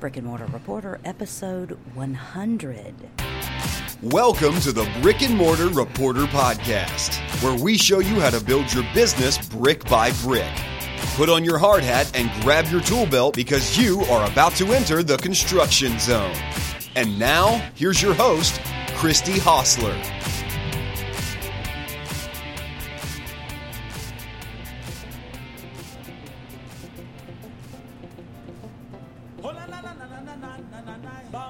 Brick and Mortar Reporter, episode 100. Welcome to the Brick and Mortar Reporter Podcast, where we show you how to build your business brick by brick. Put on your hard hat and grab your tool belt because you are about to enter the construction zone. And now, here's your host, Christy Hostler. Good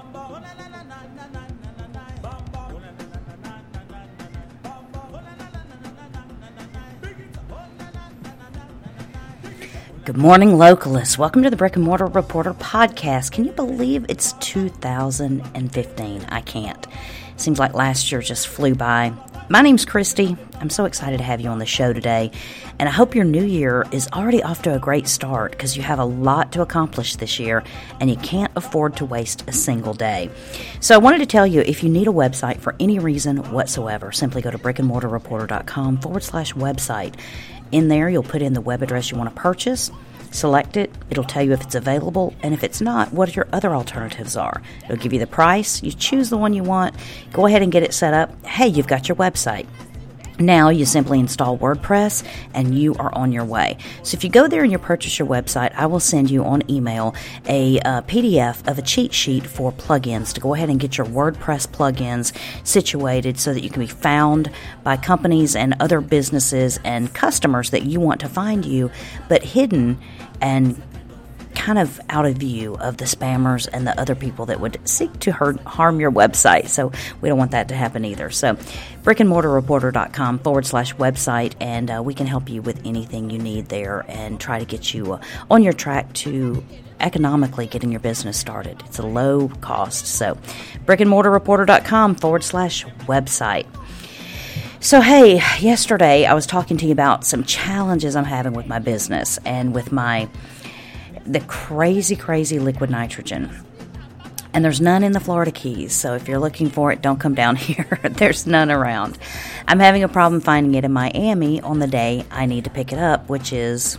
morning, localists. Welcome to the Brick and Mortar Reporter podcast. Can you believe it's 2015? I can't. Seems like last year just flew by. My name's Christy. I'm so excited to have you on the show today. And I hope your new year is already off to a great start because you have a lot to accomplish this year and you can't afford to waste a single day. So I wanted to tell you if you need a website for any reason whatsoever, simply go to brickandmortarreporter.com forward slash website. In there, you'll put in the web address you want to purchase, select it, it'll tell you if it's available, and if it's not, what your other alternatives are. It'll give you the price, you choose the one you want, go ahead and get it set up. Hey, you've got your website. Now you simply install WordPress and you are on your way. So if you go there and you purchase your website, I will send you on email a uh, PDF of a cheat sheet for plugins to go ahead and get your WordPress plugins situated so that you can be found by companies and other businesses and customers that you want to find you, but hidden and kind of out of view of the spammers and the other people that would seek to hurt, harm your website. So we don't want that to happen either. So brickandmortarreporter.com forward slash website, and uh, we can help you with anything you need there and try to get you uh, on your track to economically getting your business started. It's a low cost. So brickandmortarreporter.com forward slash website. So, hey, yesterday I was talking to you about some challenges I'm having with my business and with my the crazy, crazy liquid nitrogen. And there's none in the Florida Keys, so if you're looking for it, don't come down here. there's none around. I'm having a problem finding it in Miami on the day I need to pick it up, which is,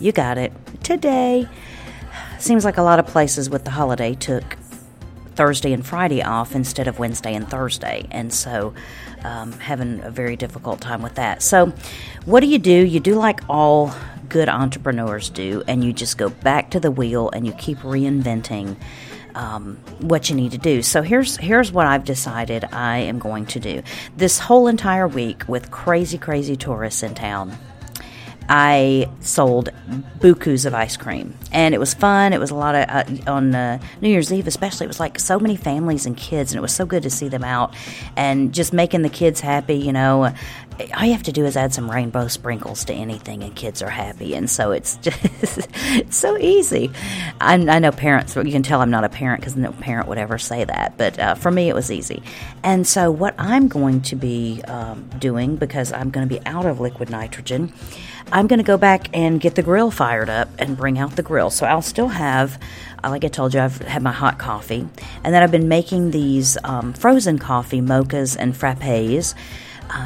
you got it, today. Seems like a lot of places with the holiday took Thursday and Friday off instead of Wednesday and Thursday. And so, um, having a very difficult time with that. So, what do you do? You do like all good entrepreneurs do, and you just go back to the wheel and you keep reinventing. Um, what you need to do. So here's here's what I've decided I am going to do. This whole entire week with crazy crazy tourists in town. I sold bukus of ice cream, and it was fun. It was a lot of uh, on uh, New Year's Eve, especially. It was like so many families and kids, and it was so good to see them out and just making the kids happy. You know, all you have to do is add some rainbow sprinkles to anything, and kids are happy. And so it's just it's so easy. I, I know parents, you can tell I'm not a parent because no parent would ever say that. But uh, for me, it was easy. And so what I'm going to be um, doing because I'm going to be out of liquid nitrogen. I'm going to go back and get the grill fired up and bring out the grill. So I'll still have, uh, like I told you, I've had my hot coffee. And then I've been making these um, frozen coffee mochas and frappes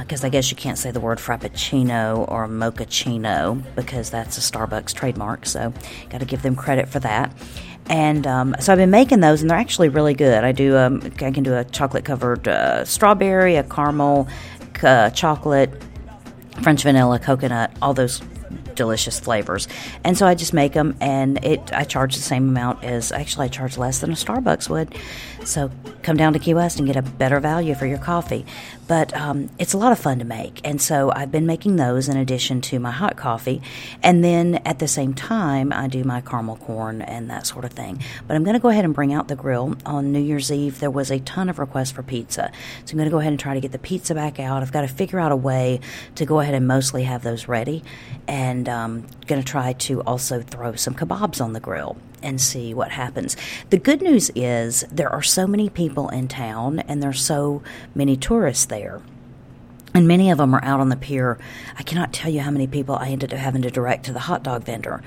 because uh, I guess you can't say the word frappuccino or mochaccino because that's a Starbucks trademark. So, got to give them credit for that. And um, so I've been making those, and they're actually really good. I do um, I can do a chocolate covered uh, strawberry, a caramel, uh, chocolate, French vanilla, coconut, all those delicious flavors. And so I just make them, and it I charge the same amount as actually I charge less than a Starbucks would. So come down to Key West and get a better value for your coffee. But um, it's a lot of fun to make, and so I've been making those in addition to my hot coffee, and then at the same time I do my caramel corn and that sort of thing. But I'm going to go ahead and bring out the grill on New Year's Eve. There was a ton of requests for pizza, so I'm going to go ahead and try to get the pizza back out. I've got to figure out a way to go ahead and mostly have those ready, and um, going to try to also throw some kebabs on the grill and see what happens. The good news is there are so many people in town and there's so many tourists there and many of them are out on the pier. I cannot tell you how many people I ended up having to direct to the hot dog vendor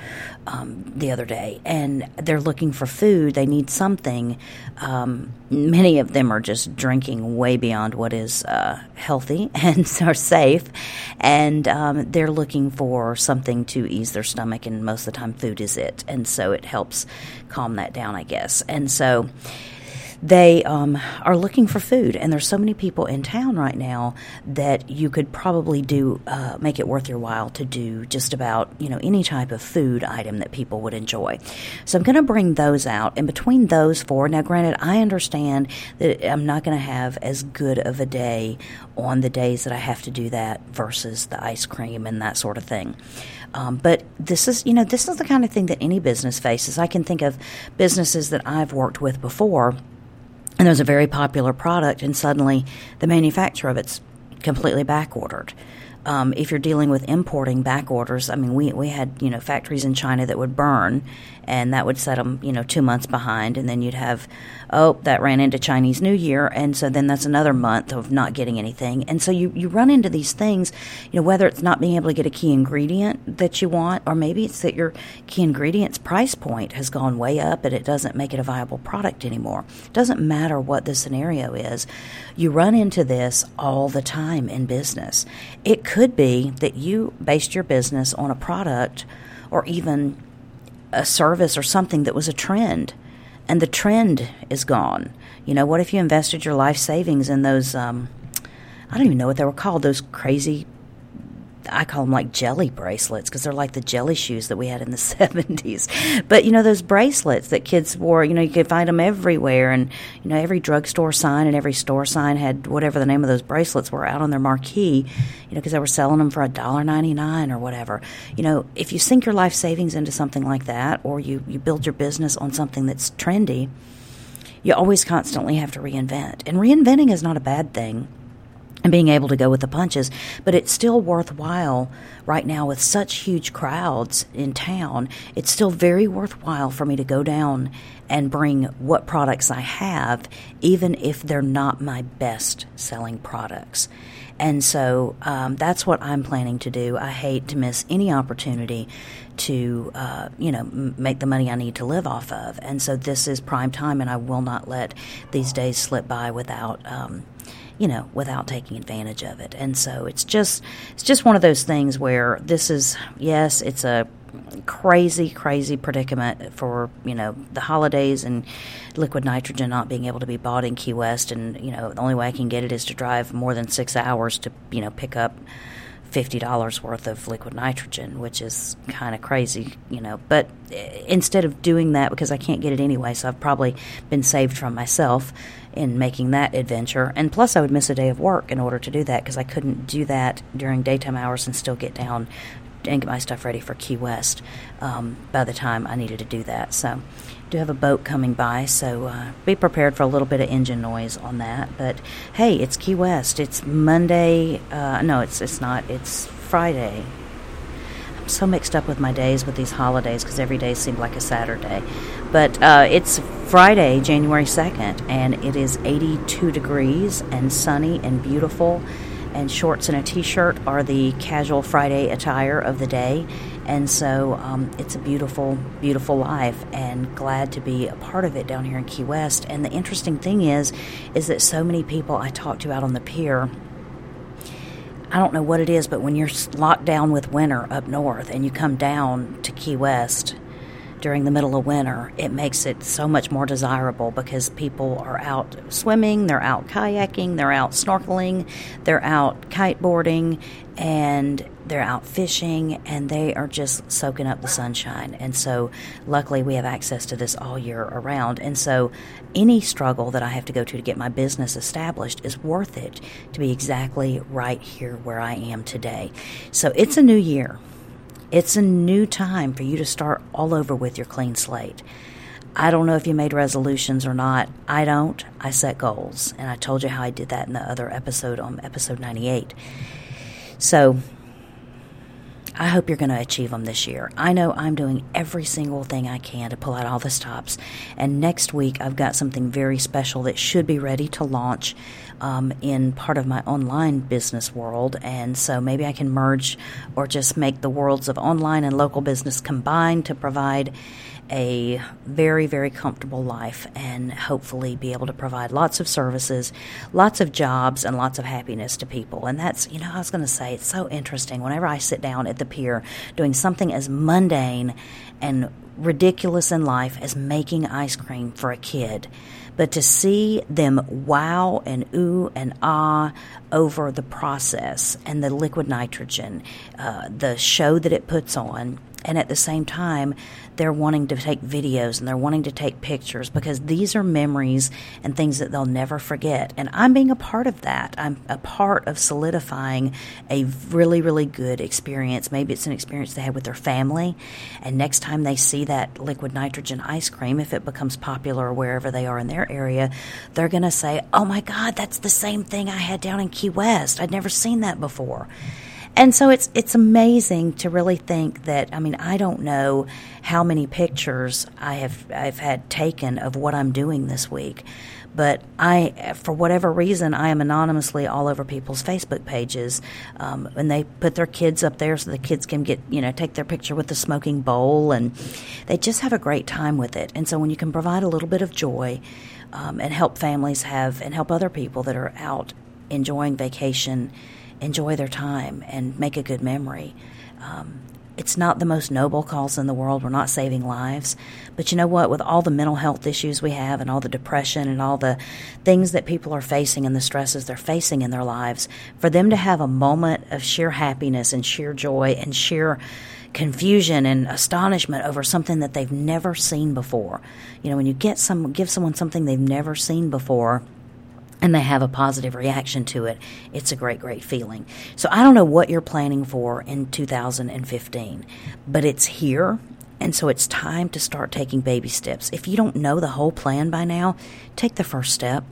um, the other day, and they're looking for food. They need something. Um, many of them are just drinking way beyond what is uh, healthy and are safe, and um, they're looking for something to ease their stomach. And most of the time, food is it, and so it helps calm that down, I guess. And so they um, are looking for food, and there's so many people in town right now that you could probably do uh, make it worth your while to do just about you know any type of food item that people would enjoy. So I'm going to bring those out, and between those four, now granted, I understand that I'm not going to have as good of a day on the days that I have to do that versus the ice cream and that sort of thing. Um, but this is, you know, this is the kind of thing that any business faces. I can think of businesses that I've worked with before and there's a very popular product, and suddenly the manufacturer of it's completely back ordered. Um, if you're dealing with importing back orders, I mean, we, we had, you know, factories in China that would burn and that would set them, you know, two months behind. And then you'd have, oh, that ran into Chinese New Year. And so then that's another month of not getting anything. And so you, you run into these things, you know, whether it's not being able to get a key ingredient that you want, or maybe it's that your key ingredient's price point has gone way up and it doesn't make it a viable product anymore. It doesn't matter what the scenario is. You run into this all the time in business. It could be that you based your business on a product or even a service or something that was a trend and the trend is gone. You know, what if you invested your life savings in those um, I don't even know what they were called, those crazy I call them like jelly bracelets because they're like the jelly shoes that we had in the 70s. But, you know, those bracelets that kids wore, you know, you could find them everywhere. And, you know, every drugstore sign and every store sign had whatever the name of those bracelets were out on their marquee, you know, because they were selling them for a dollar ninety nine or whatever. You know, if you sink your life savings into something like that or you, you build your business on something that's trendy, you always constantly have to reinvent. And reinventing is not a bad thing and being able to go with the punches. But it's still worthwhile right now with such huge crowds in town. It's still very worthwhile for me to go down and bring what products I have, even if they're not my best selling products. And so um, that's what I'm planning to do. I hate to miss any opportunity to, uh, you know, m- make the money I need to live off of. And so this is prime time, and I will not let these days slip by without. Um, you know, without taking advantage of it. And so it's just it's just one of those things where this is yes, it's a crazy crazy predicament for you know the holidays and liquid nitrogen not being able to be bought in Key West and you know the only way I can get it is to drive more than 6 hours to you know pick up $50 worth of liquid nitrogen, which is kind of crazy, you know. But eh, instead of doing that, because I can't get it anyway, so I've probably been saved from myself in making that adventure. And plus, I would miss a day of work in order to do that because I couldn't do that during daytime hours and still get down and get my stuff ready for Key West um, by the time I needed to do that. So do have a boat coming by, so uh, be prepared for a little bit of engine noise on that. But hey, it's Key West. It's Monday. Uh, no, it's it's not. It's Friday. I'm so mixed up with my days with these holidays because every day seemed like a Saturday. But uh, it's Friday, January 2nd, and it is 82 degrees and sunny and beautiful. And shorts and a t shirt are the casual Friday attire of the day and so um, it's a beautiful, beautiful life, and glad to be a part of it down here in Key West. And the interesting thing is, is that so many people I talk to out on the pier. I don't know what it is, but when you're locked down with winter up north and you come down to Key West during the middle of winter, it makes it so much more desirable because people are out swimming, they're out kayaking, they're out snorkeling, they're out kiteboarding, and they're out fishing and they are just soaking up the sunshine. And so, luckily, we have access to this all year around. And so, any struggle that I have to go to to get my business established is worth it to be exactly right here where I am today. So, it's a new year. It's a new time for you to start all over with your clean slate. I don't know if you made resolutions or not. I don't. I set goals. And I told you how I did that in the other episode on episode 98. So, I hope you're going to achieve them this year. I know I'm doing every single thing I can to pull out all the stops. And next week, I've got something very special that should be ready to launch um, in part of my online business world. And so maybe I can merge or just make the worlds of online and local business combined to provide a very, very comfortable life and hopefully be able to provide lots of services, lots of jobs, and lots of happiness to people. And that's, you know, I was going to say, it's so interesting. Whenever I sit down at the pier doing something as mundane and ridiculous in life as making ice cream for a kid, but to see them wow and ooh and ah over the process and the liquid nitrogen, uh, the show that it puts on, and at the same time, they're wanting to take videos and they're wanting to take pictures because these are memories and things that they'll never forget. And I'm being a part of that. I'm a part of solidifying a really, really good experience. Maybe it's an experience they had with their family. And next time they see that liquid nitrogen ice cream, if it becomes popular wherever they are in their area, they're going to say, Oh my God, that's the same thing I had down in Key West. I'd never seen that before. And so it's it's amazing to really think that I mean I don't know how many pictures I have I've had taken of what I'm doing this week, but I for whatever reason I am anonymously all over people's Facebook pages, um, and they put their kids up there so the kids can get you know take their picture with the smoking bowl, and they just have a great time with it. And so when you can provide a little bit of joy. Um, and help families have and help other people that are out enjoying vacation enjoy their time and make a good memory. Um, it's not the most noble cause in the world. We're not saving lives. But you know what? With all the mental health issues we have and all the depression and all the things that people are facing and the stresses they're facing in their lives, for them to have a moment of sheer happiness and sheer joy and sheer confusion and astonishment over something that they've never seen before. You know, when you get some give someone something they've never seen before, and they have a positive reaction to it, it's a great, great feeling. So I don't know what you're planning for in 2015, but it's here. And so it's time to start taking baby steps. If you don't know the whole plan by now, take the first step.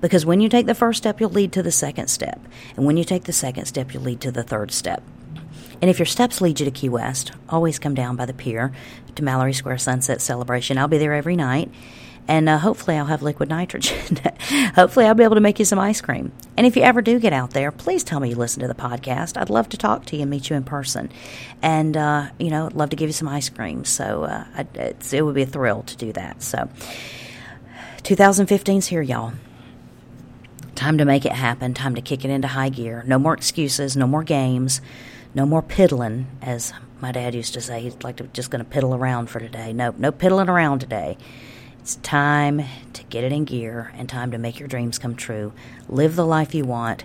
Because when you take the first step, you'll lead to the second step. And when you take the second step, you'll lead to the third step. And if your steps lead you to Key West, always come down by the pier to Mallory Square Sunset Celebration. I'll be there every night and uh, hopefully I'll have liquid nitrogen. hopefully I'll be able to make you some ice cream. And if you ever do get out there, please tell me you listen to the podcast. I'd love to talk to you and meet you in person, and uh, you know, I'd love to give you some ice cream. So uh, it would be a thrill to do that. So 2015's here, y'all. Time to make it happen. Time to kick it into high gear. No more excuses. No more games. No more piddling, as my dad used to say. He's like to, just going to piddle around for today. Nope, no piddling around today. It's time to get it in gear and time to make your dreams come true. Live the life you want.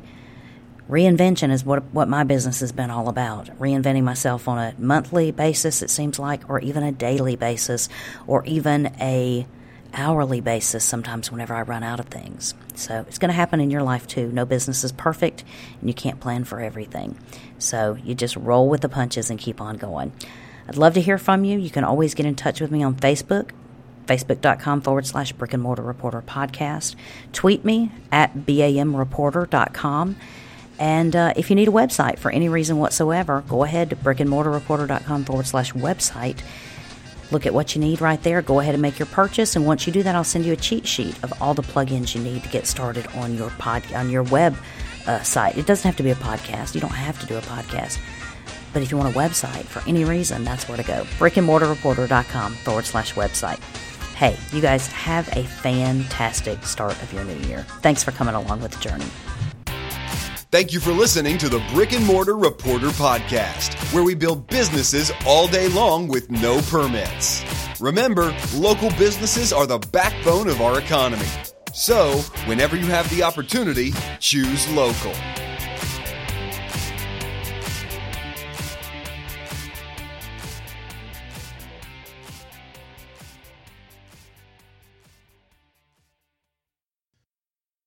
Reinvention is what, what my business has been all about. Reinventing myself on a monthly basis, it seems like, or even a daily basis, or even a hourly basis sometimes whenever I run out of things. So it's going to happen in your life too. No business is perfect and you can't plan for everything. So you just roll with the punches and keep on going. I'd love to hear from you. You can always get in touch with me on Facebook facebook.com forward slash brick and mortar reporter podcast. Tweet me at bamreporter.com. And uh, if you need a website for any reason whatsoever, go ahead to brickandmortarreporter.com forward slash website. Look at what you need right there. Go ahead and make your purchase. And once you do that, I'll send you a cheat sheet of all the plugins you need to get started on your pod on your web uh, site. It doesn't have to be a podcast. You don't have to do a podcast. But if you want a website for any reason, that's where to go. Brickandmortarreporter.com forward slash website. Hey, you guys have a fantastic start of your new year. Thanks for coming along with the journey. Thank you for listening to the Brick and Mortar Reporter Podcast, where we build businesses all day long with no permits. Remember, local businesses are the backbone of our economy. So, whenever you have the opportunity, choose local.